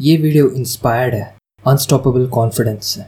ये video inspired है unstoppable confidence से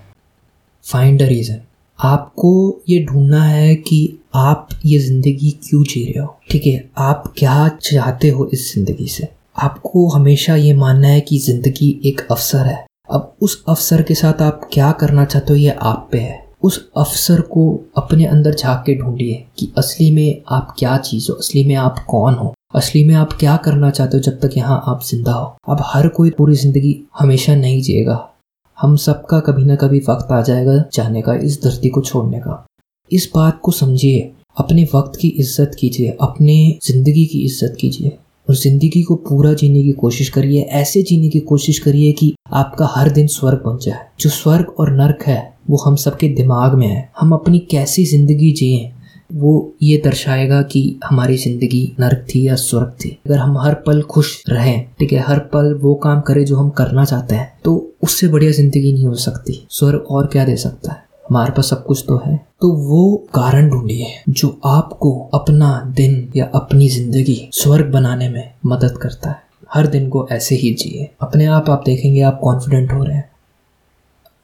फाइंड अ रीज़न आपको ये ढूंढना है कि आप ये ज़िंदगी क्यों जी रहे हो? ठीक है, आप क्या चाहते हो इस ज़िंदगी से? आपको हमेशा ये मानना है कि ज़िंदगी एक अवसर है। अब उस अवसर के साथ आप क्या करना चाहते हो ये आप पे है। उस अवसर को अपने अंदर झाँक के ढूंढिए कि असली में आप क्या चीज़ हो, असली में आप कौन हो। असली में आप क्या करना चाहते हो जब तक यहाँ आप ज़िंदा हो? अब हर कोई पूरी ज़िंदगी हमेशा नहीं जिएगा। हम सबका कभी ना कभी वक्त आ जाएगा जाने का, इस धरती को छोड़ने का। इस बात को समझिए। अपने वक्त की इज़्ज़त कीजिए। अपने ज़िंदगी की इज़्ज़त कीजिए। और ज़िंदगी को पूरा जीने की कोशिश करिए। ऐसे जीने की कोशिश करिए कि आपका हर दिन स्वर्ग बन जाए। जो स्वर्ग और नर्क है, वो हम सबके दिमाग में है। हम अपनी कैसी ज़िंदगी जिए वो ये दर्शाएगा कि हमारी ज़िंदगी नर्क थी या स्वर्ग थी। अगर हम हर पल खुश रहें, ठीक है, हर पल वो काम करें जो हम करना चाहते हैं तो उससे बढ़िया ज़िंदगी नहीं हो सकती। स्वर्ग और क्या दे सकता है? हमारे पास सब कुछ तो है। तो वो कारण ढूंढिए जो आपको अपना दिन या अपनी ज़िंदगी स्वर्ग बनाने में मदद करता है। हर दिन को ऐसे ही जिए। अपने आप आप देखेंगे, आप कॉन्फिडेंट हो रहे हैं।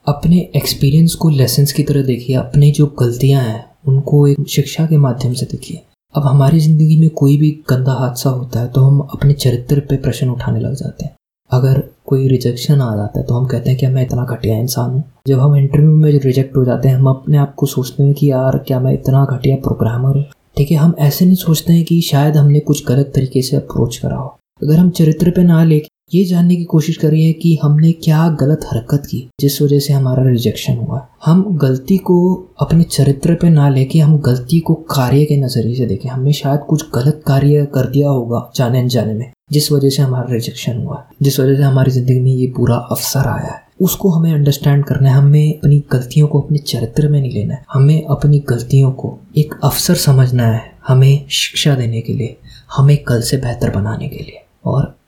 अपने एक्सपीरियंस को लेसन्स की तरह देखिए। अपनी जो गलतियाँ हैं उनको एक शिक्षा के माध्यम से देखिए। अब हमारी ज़िंदगी में कोई भी गंदा हादसा होता है तो हम अपने चरित्र पे प्रश्न उठाने लग जाते हैं। अगर कोई रिजेक्शन आ जाता है तो हम कहते हैं कि मैं इतना घटिया इंसान हूँ। जब हम इंटरव्यू में रिजेक्ट हो जाते हैं, हम अपने आप को सोचते हैं कि यार, क्या मैं इतना घटिया प्रोग्रामर हूँ? ठीक है, हम ऐसे नहीं सोचते हैं कि शायद हमने कुछ गलत तरीके से अप्रोच करा हो। अगर हम चरित्र पे ना लेके ये जानने की कोशिश करिए कि हमने क्या गलत हरकत की, जिस वजह से हमारा रिजेक्शन हुआ। हम गलती को अपने चरित्र पे ना लेके, हम गलती को कार्य के नज़रिए से देखें। हमने शायद कुछ गलत कार्य कर दिया होगा जाने अनजाने में, जिस वजह से हमारा रिजेक्शन हुआ, जिस वजह से हमारी ज़िंदगी में ये पूरा अवसर आया है। उसको हमें अंडरस्टैंड करना है, हमें अपनी गलतियों को अपने चरित्र में नहीं लेना है। हमें अपनी गलतियों को एक अवसर समझना है, हमें शिक्षा देने के लिए, हमें कल से बेहतर बनाने के लिए। और